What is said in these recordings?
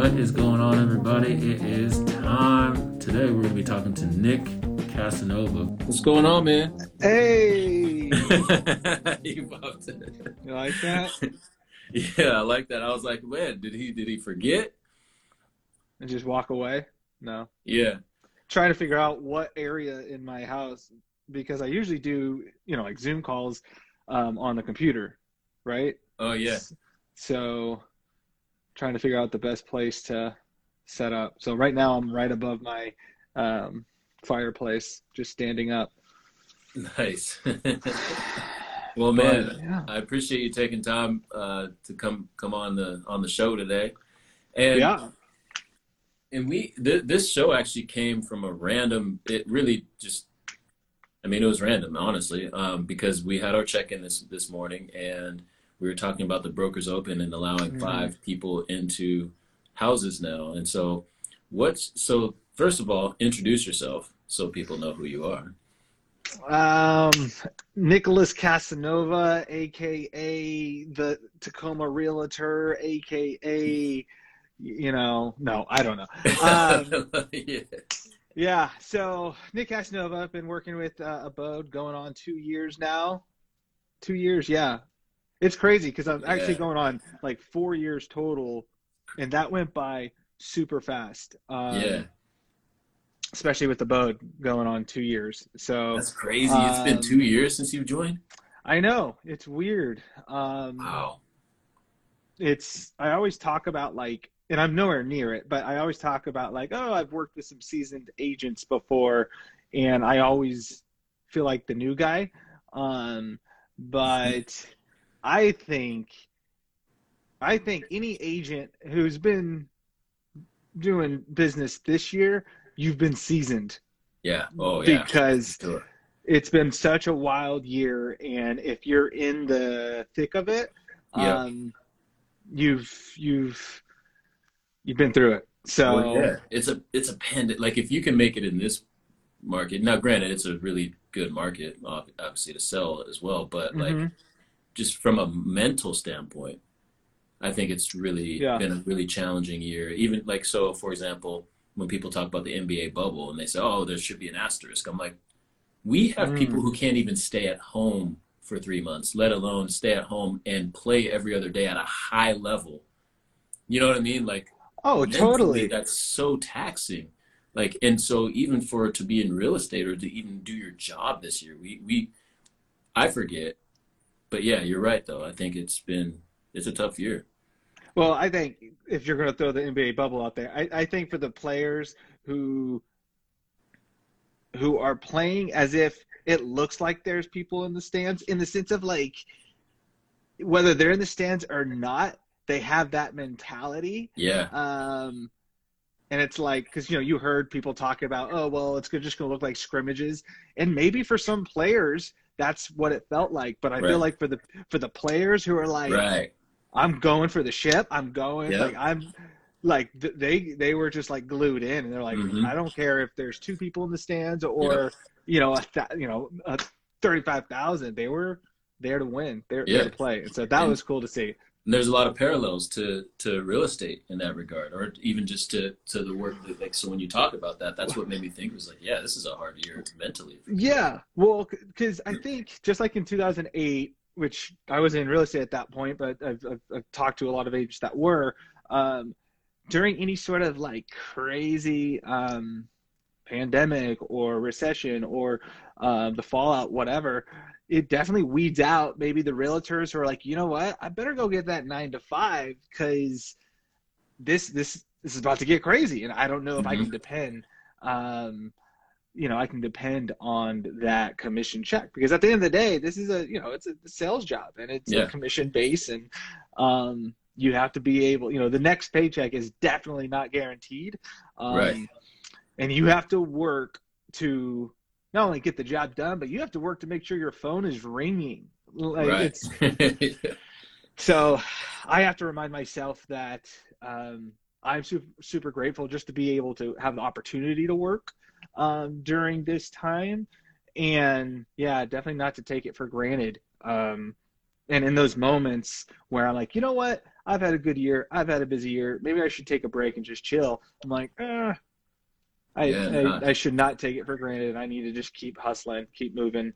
What is going on, everybody? It is time. Today we're going to be talking to Nick Casanova. What's going on, man? Hey, you popped it. you like that? Yeah, I like that. I was like, man, did he did he forget? And just walk away? No. Yeah, Trying to figure out what area in my house because I usually do, you know, like Zoom calls um, on the computer, right? Oh yeah. So trying to figure out the best place to set up. So right now I'm right above my um, fireplace, just standing up. Nice. well, man, But, yeah. I appreciate you taking time uh, to come come on the on the show today. And Yeah. and we th- this show actually came from a random. It really just, I mean, it was random, honestly, um, because we had our check in this this morning and we were talking about the brokers open and allowing Mhm. five people into houses now. And so, what's so? First of all, introduce yourself so people know who you are. Um, Nicholas Casanova, aka the Tacoma Realtor, aka, you know, no, I don't know. Um, yeah. yeah, so Nick Casanova, I've been working with uh, Abode going on two years now. Two years, yeah. It's crazy because I'm actually going on like four years total, and that went by super fast. Um, yeah, Especially with Abode going on two years. So that's crazy. It's been um, two years since you've joined. I know it's weird. Um, Wow. it's I always talk about like, and I'm nowhere near it, but I always talk about like, oh, I've worked with some seasoned agents before, and I always feel like the new guy. Um, but I think, I think any agent who's been doing business this year, you've been seasoned Yeah. Oh yeah. because Sure. it's been such a wild year and if you're in the thick of it Yeah. um you've you've you've been through it so Well, yeah, it's a it's a pendant. Like if you can make it in this market. Now, granted, it's a really good market, obviously to sell as well. But like Mhm. Just from a mental standpoint, I think it's really Yeah. been a really challenging year. Even like so, for example, when people talk about the NBA bubble and they say, "Oh, there should be an asterisk," I'm like, we have Mm. people who can't even stay at home for three months, let alone stay at home and play every other day at a high level. You know what I mean? Like oh totally that's so taxing like and so even for to be in real estate or to even do your job this year we we i forget but yeah you're right though. I think it's been it's a tough year. Well i think if you're going to throw the nba bubble out there I, I think for the players who who are playing as if it looks like there's people in the stands in the sense of like whether they're in the stands or not they have that mentality. Yeah. Um, and it's like, because you know, you heard people talk about, oh, well, it's just going to look like scrimmages, and maybe for some players that's what it felt like. But I Right. feel like for the for the players who are like, right I'm going for the ship, I'm going, Yeah. like I'm, like th- they they were just like glued in, and they're like, Mhm. I don't care if there's two people in the stands or you know, a th- you know, thirty five thousand, they were there to win, they're Yeah. there to play, and so that And- was cool to see. And there's a lot of parallels to to real estate in that regard or even just to to the work that like so when you talk about that that's what made me think was like yeah this is a hard year mentally Yeah, well, because I think just like in 2008, which I was in real estate at that point, but I've, I've, I've talked to a lot of agents that were um, during any sort of like crazy um, pandemic or recession or um, the fallout, whatever. It definitely weeds out maybe the realtors who are like, you know what, I better go get that nine to five because this this this is about to get crazy, and I don't know if I Mhm. can depend. Um, you know, I can depend on that commission check because at the end of the day, this is a, you know, it's a sales job and it's Yeah. a commission base and, um, you have to be able, you know, the next paycheck is definitely not guaranteed. Um, Right. and you have to work to not only get the job done, but you have to work to make sure your phone is ringing. Like right it's, so I have to remind myself that um, I'm super, super grateful just to be able to have the opportunity to work um, during this time. And yeah, definitely not to take it for granted. Um, and in those moments where I'm like, you know what, I've had a good year. I've had a busy year. Maybe I should take a break and just chill. I'm like, eh, I, Yeah, I, I should not take it for granted. I need to just keep hustling, keep moving.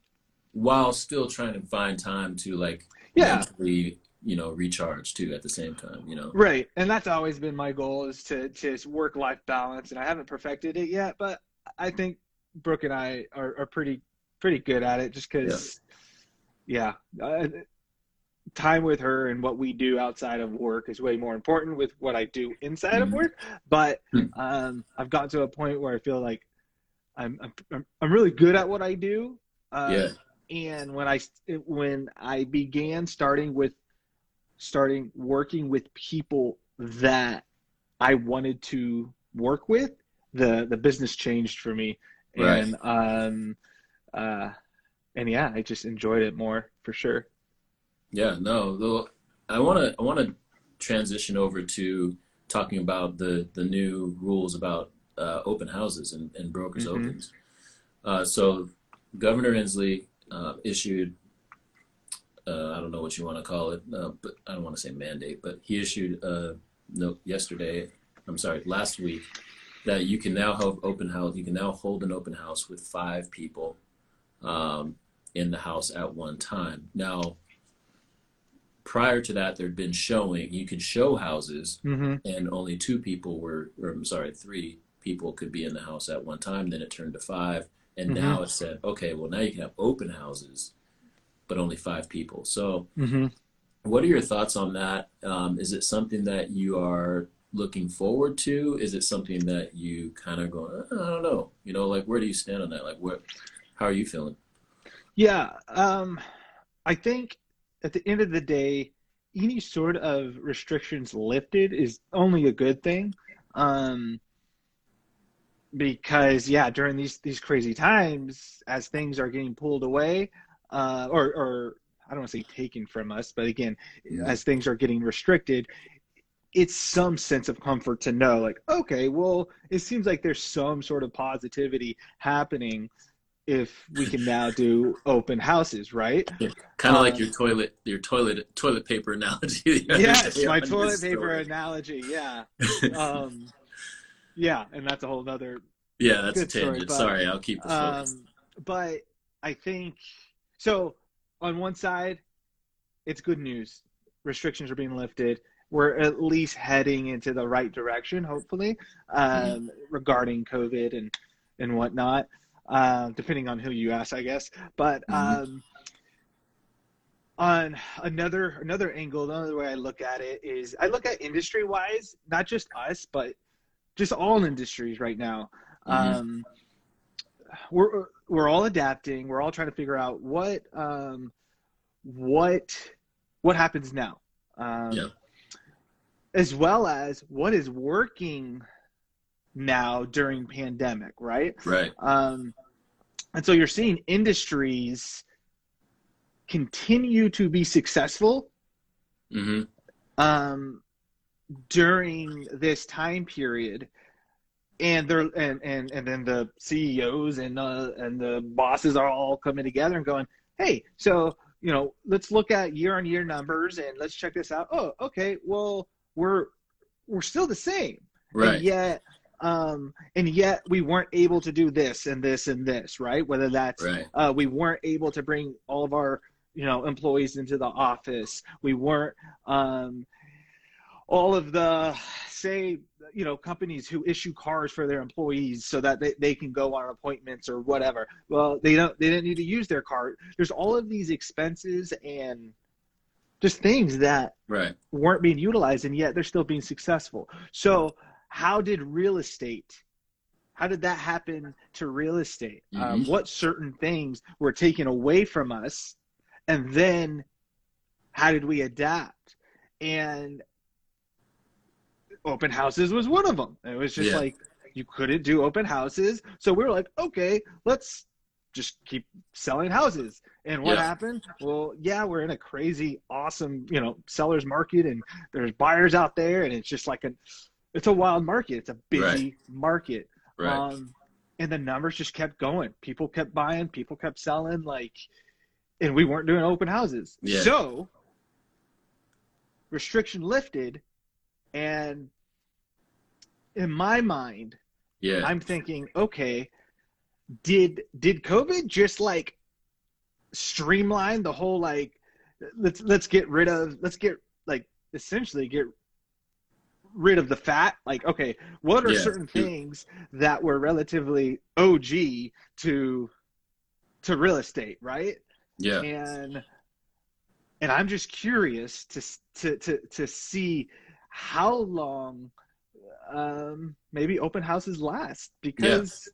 while still trying to find time to like Yeah. mentally, you know, recharge too at the same time, you know. Right. And that's always been my goal is to, to work life balance. And I haven't perfected it yet, but I think Brooke and I are, are pretty, pretty good at it just because, yeah, uh, time with her and what we do outside of work is way more important with what I do inside of Mhm. work. But Hmm. um, I've gotten to a point where I feel like I'm, I'm, I'm really good at what I do. Uh, Yeah. and when I when I began starting with starting working with people that I wanted to work with, the the business changed for me, Right. and um, uh, and yeah, I just enjoyed it more for sure. Yeah, no, though I want to I want to transition over to talking about the the new rules about uh, open houses and, and brokers Mhm. opens. Uh, so Governor Inslee uh, issued uh, I don't know what you want to call it, uh, but I don't want to say mandate, but he issued a note yesterday. I'm sorry, last week that you can now have open house. You can now hold an open house with five people um, in the house at one time. Now prior to that there'd been showing you could show houses Mm-hmm. and only two people were or i'm sorry three people could be in the house at one time then it turned to five and Mhm. now it said okay well now you can have open houses but only five people so Mm-hmm. what are your thoughts on that um, is it something that you are looking forward to is it something that you kind of go "Uh, i don't know you know like where do you stand on that like what how are you feeling Yeah, um, I think at the end of the day, any sort of restrictions lifted is only a good thing. Um, because yeah, during these these crazy times, as things are getting pulled away, uh, or or I don't want to say taken from us, but again, Yeah. as things are getting restricted, it's some sense of comfort to know, like, okay, well, it seems like there's some sort of positivity happening if we can now do open houses, right? kind of like Um, your toilet your toilet toilet paper analogy yes, my toilet paper story. analogy. Yeah, um, yeah, and that's a whole other. yeah, that's a good story, tangent. but, Sorry, I'll keep this focused. Um, but I think so. On one side, it's good news. Restrictions are being lifted. We're at least heading into the right direction, hopefully, um, regarding COVID and and whatnot. Uh, depending on who you ask, I guess. But Mhm. um, on another another angle, another way I look at it is I look at industry wise, not just us, but just all industries right now. Mhm. Um, we're we're all adapting. We're all trying to figure out what um, what what happens now, um, Yeah. as well as what is working now during pandemic, right? right. Um, and so you're seeing industries continue to be successful hmm um, during this time period, and they're and and and then the CEOs and uh, and the bosses are all coming together and going, hey, so you know, let's look at year on year numbers and let's check this out. Oh, okay, well we're we're still the same, Right. and yet. Um, and yet we weren't able to do this and this and this, right? Whether that's Right. uh, we weren't able to bring all of our you know employees into the office we weren't um, all of the say you know companies who issue cars for their employees so that they, they can go on appointments or whatever well they don't they didn't need to use their car there's all of these expenses and just things that Right. weren't being utilized and yet they're still being successful so how did real estate how did that happen to real estate um, Mhm. what certain things were taken away from us and then how did we adapt and open houses was one of them it was just Yeah. like you couldn't do open houses so we were like okay let's just keep selling houses and what Yeah. happened well yeah we're in a crazy awesome you know sellers market and there's buyers out there and it's just like a it's a wild market it's a busy market Right. um, and the numbers just kept going. People kept buying, people kept selling, like, and we weren't doing open houses. Yeah. So restriction lifted, and in my mind, Yeah. I'm thinking, okay, did did COVID just like streamline the whole like let's let's get rid of let's get like essentially get rid of the fat like okay what are Yeah. certain things that were relatively OG to to real estate right yeah. and and I'm just curious to to to to see how long um, maybe open houses last because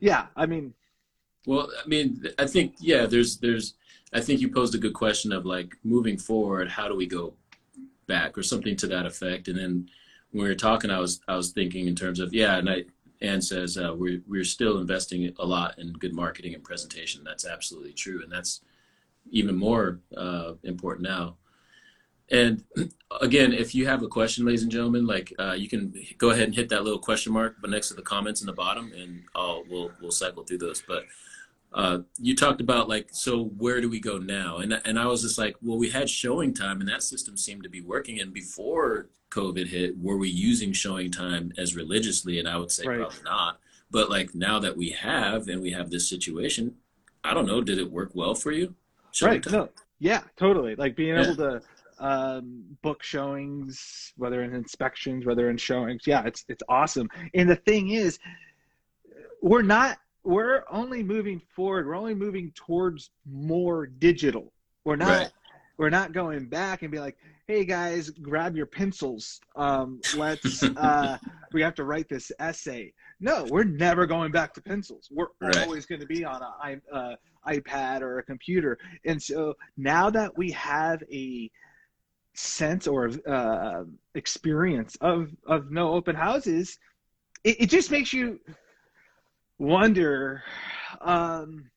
yeah, I mean Well, I mean, I think yeah. There's there's. I think you posed a good question of like moving forward. How do we go back or something to that effect? And then when we were talking, I was I was thinking in terms of yeah. And I Ann says uh, we're we're still investing a lot in good marketing and presentation. That's absolutely true, and that's even more uh, important now. And again, if you have a question, ladies and gentlemen, like uh, you can go ahead and hit that little question mark, but next to the comments in the bottom, and I'll we'll we'll cycle through those. But uh, you talked about like, so where do we go now? And and I was just like, well, we had ShowingTime, and that system seemed to be working. And before COVID hit, were we using ShowingTime as religiously? And I would say Right. probably not. But like now that we have, and we have this situation, I don't know, did it work well for you? Showing right time? no yeah totally like being Yeah. able to um, book showings whether in inspections whether in showings yeah it's it's awesome and the thing is we're not we're only moving forward we're only moving towards more digital. We're not Right. we're not going back and be like hey guys grab your pencils. Um, let's uh, we have to write this essay. No we're never going back to pencils. We're Right. always going to be on a i- uh, ipad or a computer. And so now that we have a sense or uh, experience of of no open houses it, it just makes you wonder um,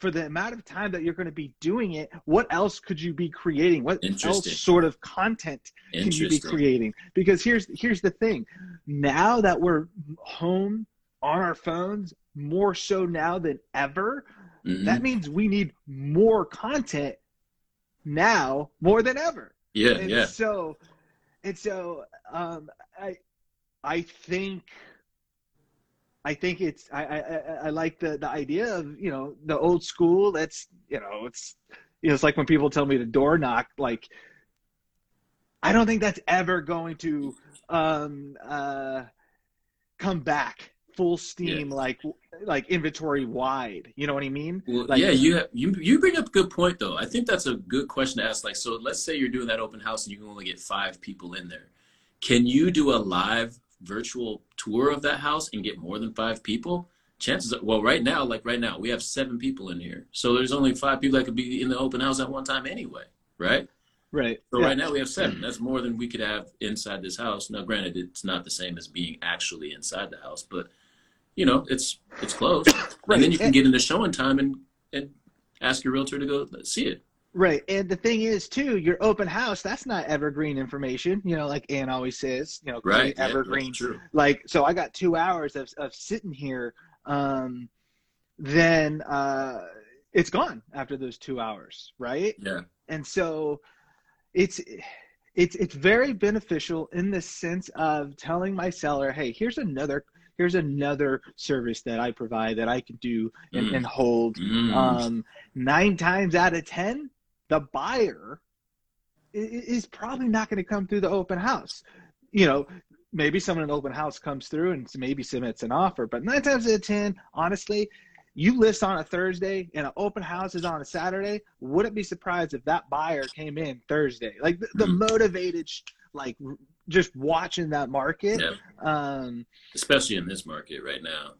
for the amount of time that you're going to be doing it what else could you be creating? What else sort of content can you be creating? Because here's here's the thing. Now that we're home on our phones more so now than ever Mhm. that means we need more content now more than ever. Yeah, and yeah. so and so um i i think i think it's i i i like the the idea of you know the old school that's you know it's you know it's like when people tell me to door knock like i don't think that's ever going to um uh come back full steam like like inventory wide you know what i mean Well, Like- yeah, you have, you you bring up a good point though. I think that's a good question to ask. Like, so let's say you're doing that open house and you can only get five people in there. Can you do a live virtual tour of that house and get more than five people? Chances are, well, right now, like right now, we have seven people in here, so there's only five people that could be in the open house at one time anyway, right? right So Yeah. right now we have seven. That's more than we could have inside this house. Now, granted, it's not the same as being actually inside the house, but you know, it's it's close. Right. And then you can get into ShowingTime and and ask your realtor to go see it. Right. And the thing is, too, your open house, that's not evergreen information, you know, like Ann always says, you know, Right. Yeah, evergreen. like, so I got two hours of, of sitting here. Um, then uh, it's gone after those two hours. Right. Yeah. And so it's, it's, it's very beneficial in the sense of telling my seller, hey, here's another, here's another service that I provide that I can do and, Mm. and hold Mm. um, nine times out of ten, the buyer is probably not going to come through the open house. You know, maybe someone in the open house comes through and maybe submits an offer, but nine times out of ten, honestly, you list on a Thursday and an open house is on a Saturday. Wouldn't be surprised if that buyer came in Thursday. Like the, the Mm. motivated, like just watching that market. Yeah. Um, Especially in this market right now.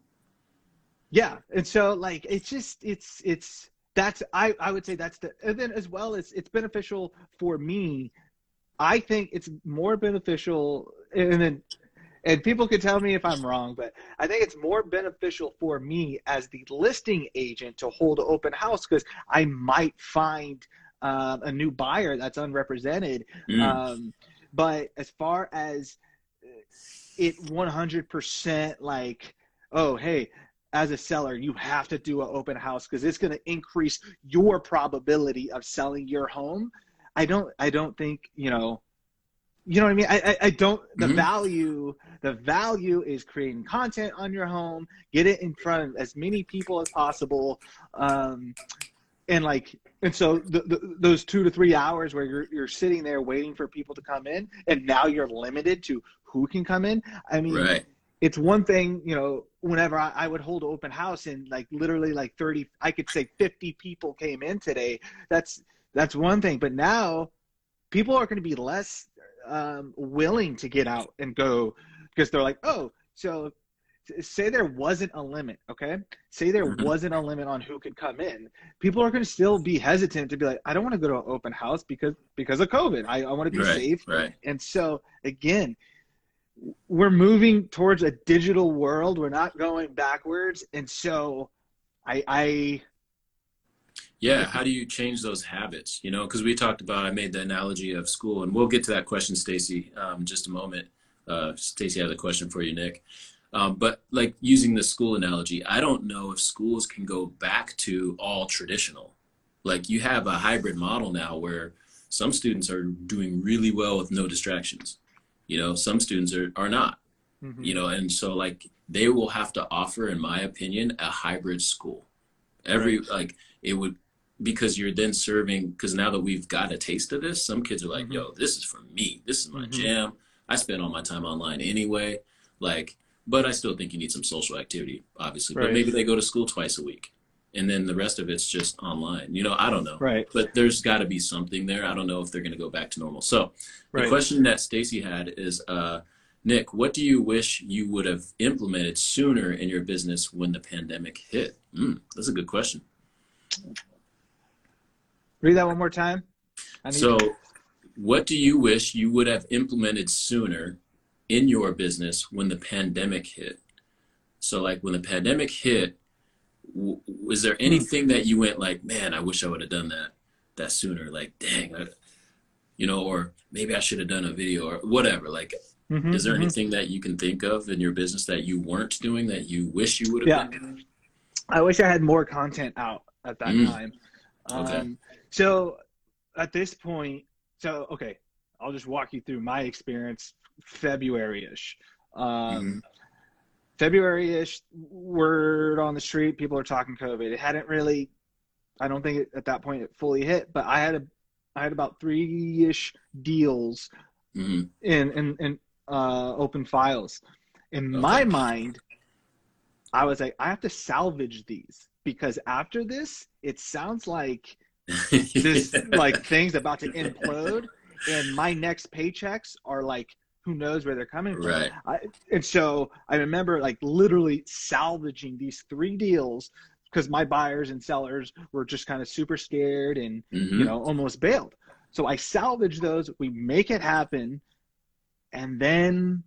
Yeah, and so like it's just it's it's that's I I would say that's the and then as well as it's beneficial for me. I think it's more beneficial and then and people could tell me if I'm wrong, but I think it's more beneficial for me as the listing agent to hold open house because I might find uh, a new buyer that's unrepresented Mm. um, but as far as it 100% like, oh, hey, as a seller, you have to do an open house because it's going to increase your probability of selling your home. I don't I don't think you know you know what I mean? I, I, I don't, the Mhm. value, the value is creating content on your home, get it in front of as many people as possible. Um, and like, and so the, the, those two to three hours where you're, you're sitting there waiting for people to come in and now you're limited to who can come in. I mean, Right. It's one thing, you know, whenever I, I would hold open house and like literally like 30, I could say 50 people came in today. That's, that's one thing. But now people are going to be less um, willing to get out and go because they're like, oh, so say there wasn't a limit, okay? Say there Mhm. wasn't a limit on who could come in. People are going to still be hesitant to be like, I don't want to go to an open house because because of COVID. I, I want to be Right. safe. Right. And so again, we're moving towards a digital world. We're not going backwards. And so I I Yeah, how do you change those habits? You know, because we talked about, I made the analogy of school, and we'll get to that question, Stacy, um, just a moment. Uh, Stacy has a question for you, Nick. Um, but like using the school analogy, I don't know if schools can go back to all traditional. Like you have a hybrid model now where some students are doing really well with no distractions. You know, some students are, are not mm-hmm. you know and so like they will have to offer in my opinion a hybrid school. Every like it would because you're then serving because now that we've got a taste of this some kids are like Mhm. yo this is for me. This is my Mhm. jam. I spend all my time online anyway. Like but i still think you need some social activity obviously but maybe they go to school twice a week and then the rest of it's just online you know i don't know right, but there's got to be something there i don't know if they're going to go back to normal so the question that Stacy had is, uh, Nick, what do you wish you would have implemented sooner in your business when the pandemic hit? Mm, that's a good question. Read that one more time. So, what do you wish you would have implemented sooner in your business when the pandemic hit? So, like when the pandemic hit, w- was there anything that you went like, man, I wish I would have done that that sooner? Like, dang, I, you know, or maybe I should have done a video or whatever. Like, Mhm, Is there mhm. anything that you can think of in your business that you weren't doing that you wish you would have done? Yeah. been doing? I wish I had more content out at that Mm. time. Okay. Um, so at this point, so okay, I'll just walk you through my experience February-ish. Um, Mhm. February-ish, word on the street, people are talking COVID. It hadn't really, I don't think it, at that point it fully hit, but I had a, I had about three-ish deals Mhm. in in, in uh, open files. In my mind, I was like, I have to salvage these because after this, it sounds like this like thing's about to implode, and my next paychecks are like, who knows where they're coming from. right. I, and so I remember like literally salvaging these three deals because my buyers and sellers were just kind of super scared and Mhm. you know almost bailed. So I salvage those, we make it happen, and then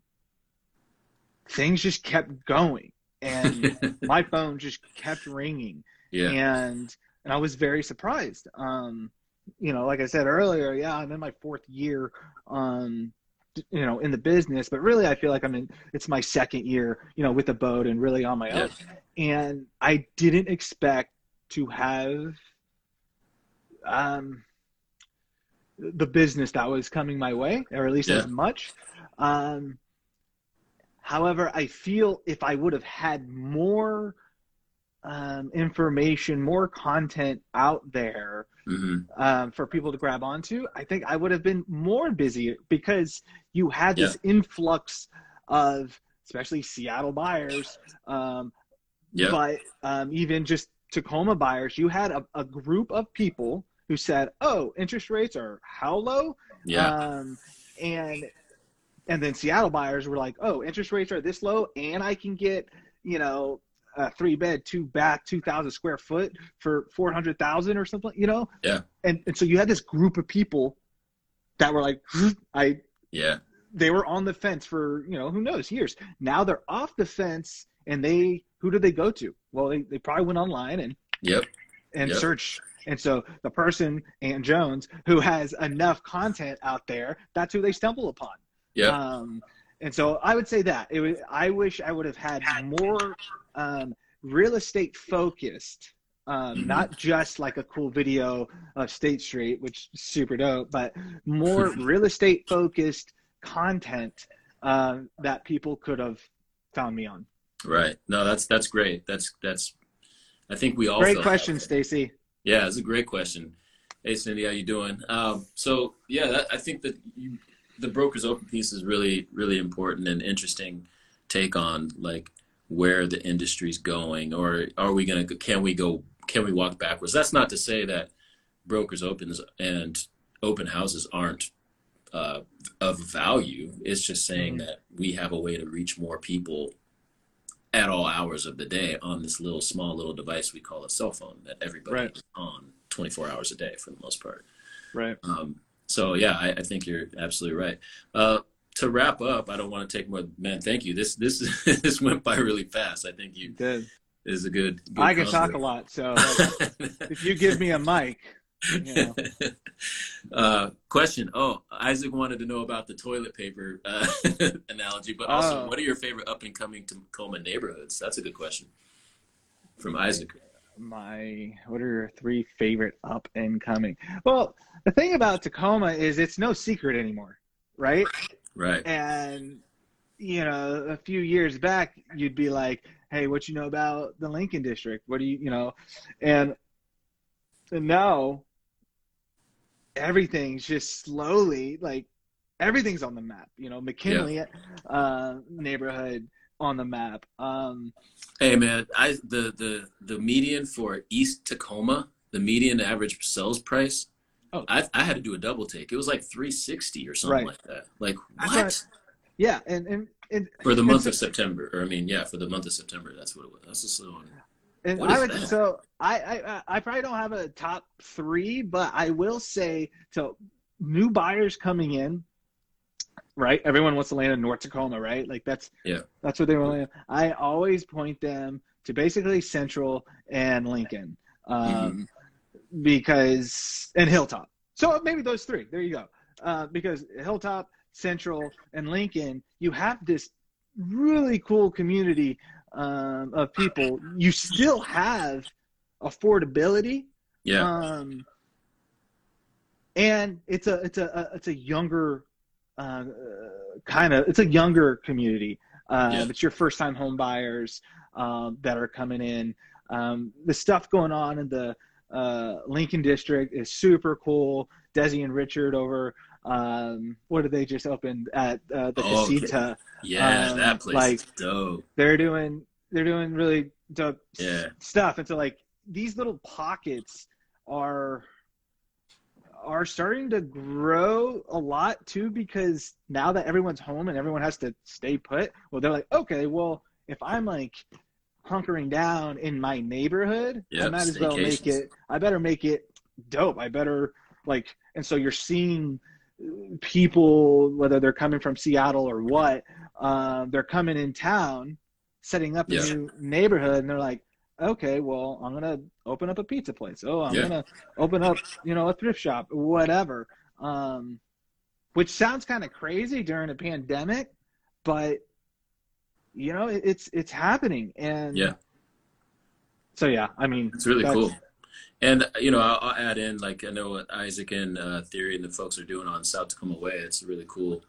things just kept going, and my phone just kept ringing, yeah. and and I was very surprised. Um, you know, like I said earlier, yeah, I'm in my fourth year, um, you know, in the business, but really I feel like I'm in. It's my second year, you know, with Abode and really on my Yeah. own, and I didn't expect to have, um, the business that was coming my way, or at least Yeah. as much. Um, however, I feel if I would have had more um, information, more content out there Mhm. um, for people to grab onto, I think I would have been more busy because you had this influx of, especially Seattle buyers, um, Yeah. but um, even just Tacoma buyers. You had a, a group of people who said, "Oh, interest rates are how low?" Yeah. Um, and and then Seattle buyers were like, "Oh, interest rates are this low, and I can get you know a three bed, two bath, two thousand square foot for four hundred thousand or something." You know? Yeah. And and so you had this group of people that were like, "I." yeah. They were on the fence for you know who knows years. Now they're off the fence, and they who did they go to? Well, they, they probably went online and Yep. and Yep. search. And so the person, Aunt Jones, who has enough content out there, that's who they stumble upon. Yeah. Um, and so I would say that it was, I wish I would have had more um, real estate focused Um, Mhm. Not just like a cool video of State Street, which is super dope, but more real estate focused content uh, that people could have found me on. Right. No, that's that's great. That's that's. I think we all. Great question. Stacy. Yeah, it's a great question. Hey, Cindy, how you doing? Um, so yeah, that, I think that you, the brokers open piece is really really important and interesting take on like where the industry's going, or are we gonna can we go can we walk backwards? That's not to say that brokers opens and open houses aren't uh, of value. It's just saying Mhm. that we have a way to reach more people at all hours of the day on this little small little device we call a cell phone that everybody Right. is on 24 hours a day for the most part. Right. Um, so yeah, I, I think you're absolutely right. Uh, to wrap up, I don't want to take more. Man, thank you. This this this went by really fast. I think you Good. is a good. good I can talk a lot, so if you give me a mic, you know. uh, question. Oh, Isaac wanted to know about the toilet paper uh, analogy, but also, Oh. what are your favorite up and coming Tacoma neighborhoods? That's a good question from Isaac. My what are your three favorite up and coming? Well, the thing about Tacoma is it's no secret anymore, right? Right. And you know, a few years back, you'd be like, "Hey, what you know about the Lincoln District? What do you, you know?" And and now everything's just slowly like everything's on the map. You know, McKinley uh, neighborhood on the map. Um, Hey man, I the the the median for East Tacoma, the median average sales price. Oh. I I had to do a double take. It was like 360 or something Right. like that. Like what? right. yeah, and and and For the month of September, or I mean, yeah, for the month of September, that's what it was. That's just so. And I would that? so I, I I probably don't have a top three, but I will say to new buyers coming in, right? Everyone wants to land in North Tacoma, right? Like that's Yeah. that's what they want. to land. I always point them to basically Central and Lincoln, um, because and Hilltop. So maybe those three. There you go. Uh, because Hilltop, Central, and Lincoln, you have this really cool community um, of people. You still have affordability, Yeah. um, and it's a it's a, a it's a younger uh, kind of it's a younger community. Uh, Yeah. It's your first time home buyers um, that are coming in. Um, the stuff going on in the uh, Lincoln district is super cool. Desi and Richard over. Um, what did they just opened at uh, the Oh, okay. Casita? yeah, um, that place like- is dope. They're doing they're doing really dope s- Yeah. stuff. And so like these little pockets are are starting to grow a lot too because now that everyone's home and everyone has to stay put, well they're like, okay, well if I'm like hunkering down in my neighborhood, I might as well make it I better make it dope. I better like and so you're seeing uh, people whether they're coming from Seattle or what, um, they're coming in town, setting up a Yeah. new neighborhood, and they're like, okay, well, I'm gonna open up a pizza place. Oh, I'm Yeah. gonna open up, you know, a thrift shop, whatever. Um, which sounds kind of crazy during a pandemic, but you know, it, it's it's happening, and Yeah. So yeah, I mean, It's really cool. And you know, I'll, I'll add in like I know what Isaac and uh, Theory and the folks are doing on South Tacoma Way. It's really cool,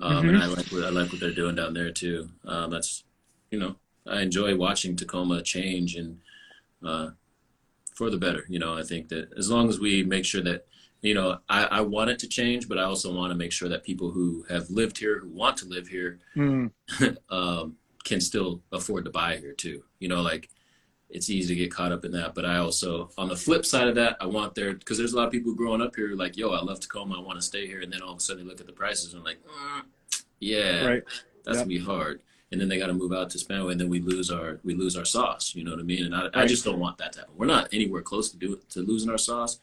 um, and I like what I like what they're doing down there too. Um, that's you know, I enjoy watching Tacoma change and uh, for the better. You know, I think that as long as we make sure that you know, I, I want it to change, but I also want to make sure that people who have lived here, who want to live here, Mm, um, can still afford to buy here too. You know, like it's easy to get caught up in that. But I also, on the flip side of that, I want there because there's a lot of people growing up here like, yo, I love Tacoma, I want to stay here, and then all of a sudden they look at the prices and like, mm, yeah, right. that's Yep. gonna be hard. And then they got to move out to Spanaway, and then we lose our we lose our sauce. You know what I mean? And I, I just don't want that to happen. We're not anywhere close to do to losing our sauce,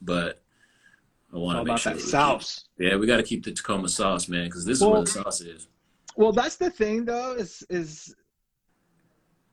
but I want to make sure that we keep- sauce. yeah, we got to keep the Tacoma sauce, man, because this is where the sauce is. Well, that's the thing, though, is is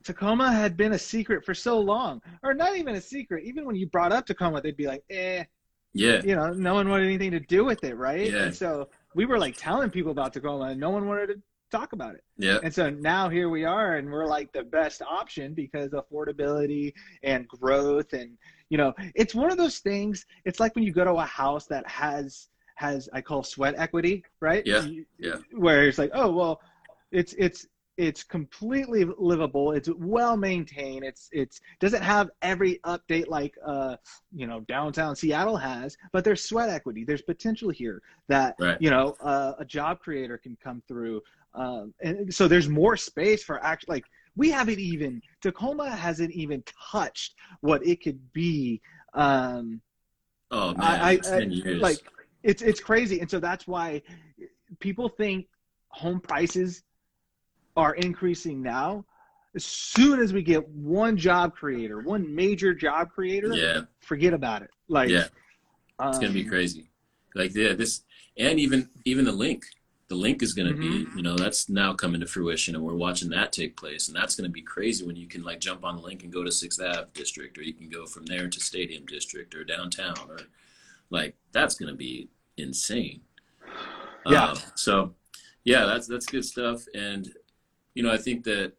Tacoma had been a secret for so long, or not even a secret. Even when you brought up Tacoma, they'd be like, "Eh," Yeah, you know, no one wanted anything to do with it, right? Yeah. And so we were like telling people about Tacoma, and no one wanted to talk about it. Yeah. And so now here we are, and we're like the best option because affordability and growth, and you know, it's one of those things. It's like when you go to a house that has has I call sweat equity, right? Yeah, You- yeah. Where it's like, oh well, it's it's it's completely livable. It's well maintained. It's it's doesn't have every update like uh you know downtown Seattle has, but there's sweat equity. There's potential here that Right. you know uh, a job creator can come through, um, and so there's more space for act like we haven't even Tacoma hasn't even touched what it could be. Um, Oh man, I, I, ten years. like it's it's crazy, and so that's why people think home prices are increasing now. As soon as we get one job creator, one major job creator, yeah, forget about it. Like, yeah, it's gonna be um, crazy. Like yeah, this and even even the link. The link is gonna be, Mm-hmm. you know, that's now coming to fruition, and we're watching that take place, and that's gonna be crazy when you can like jump on the link and go to Sixth Ave district, or you can go from there to Stadium district or downtown, or like that's gonna be insane. Yeah. Um, so, yeah, that's that's good stuff, and you know, I think that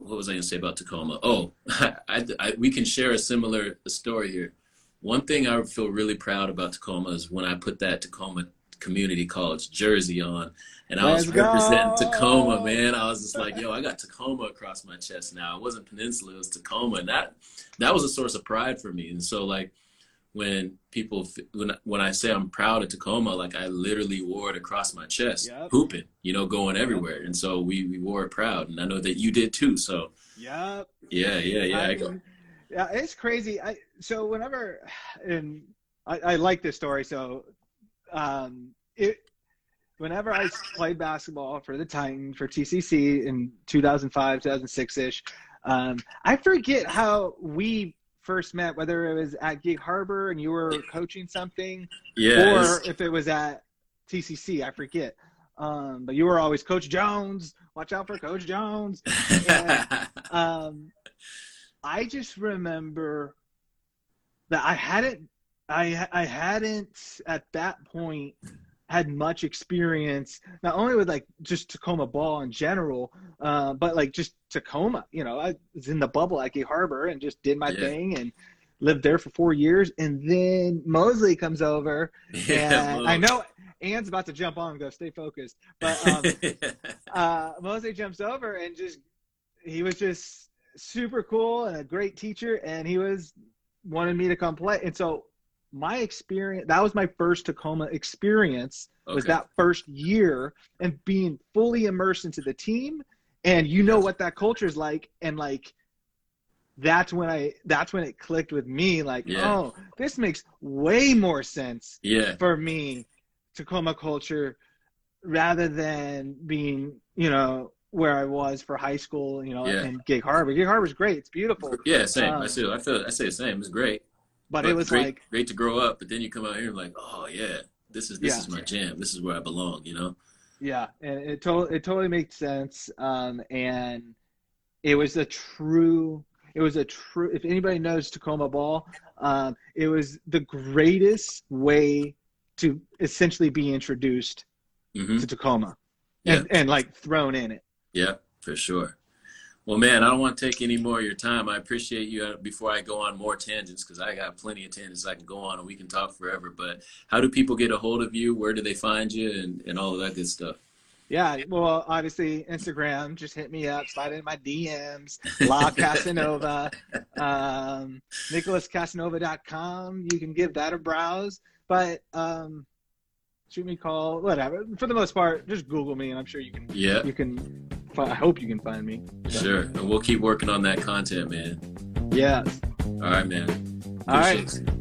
what was I going to say about Tacoma? Oh, I, I, we can share a similar story here. One thing I feel really proud about Tacoma is when I put that Tacoma Community College jersey on, and I was Let's go! representing Tacoma, man. I was just like, yo, I got Tacoma across my chest now. It wasn't Peninsula, it was Tacoma, and that that was a source of pride for me. And so, like, when people when when I say I'm proud of Tacoma, like I literally wore it across my chest, Yep. hooping, you know, going everywhere. And so we we wore it proud, and I know that you did too. So Yep. yeah, yeah, yeah. I I go, yeah, it's crazy. I so whenever, and I, I like this story. So, um, it whenever I played basketball for the Titan for TCC in 2005, 2006 ish, um, I forget how we first met. Whether it was at Gig Harbor and you were coaching something, yeah, or if it was at TCC, I forget. Um, but you were always Coach Jones. Watch out for Coach Jones. Um, I just remember that I hadn't, I I hadn't at that point had much experience, not only with like just Tacoma ball in general, uh, but like just Tacoma. You know, I was in the bubble at Gig Harbor and just did my Yeah. thing and lived there for four years. And then Mosley comes over, yeah, and I know Ann's about to jump on and go, stay focused. But um, uh, Mosley jumps over and just he was just super cool and a great teacher, and he was wanted me to come play. And so my experience that was my first Tacoma experience was that first year and being fully immersed into the team, and you know what that culture is like, and like. That's when I. That's when it clicked with me. Like, Yeah. oh, this makes way more sense yeah, for me Tacoma culture rather than being, you know, where I was for high school, you know, Yeah. and Gig Harbor. Gig Harbor's great. It's beautiful. yeah. Same. I Um, say I feel I say the same. It's great, But it was great, like, great to grow up. But then you come out here and like, oh yeah, this is this Yeah. is my jam. This is where I belong. You know. yeah, and it totally it totally makes sense. Um, and it was a true it was a true if anybody knows Tacoma ball, um, it was the greatest way to essentially be introduced hmm to Tacoma. And, and like thrown in it. Yeah, for sure. Well, man, I don't want to take any more of your time. I appreciate you. Uh, Before I go on more tangents, because I got plenty of tangents I can go on, and we can talk forever. But how do people get a hold of you? Where do they find you, and, and all of that good stuff? Yeah, well, obviously Instagram. Just hit me up, slide in my DMs. La Casanova, um, NicholasCasanova.com. You can give that a browse, but um, shoot me a call, whatever. For the most part, just Google me, and I'm sure you can. Yeah, You can. I hope you can find me. sure. And we'll keep working on that content, man. Yeah. All right, man. All right. Appreciate it.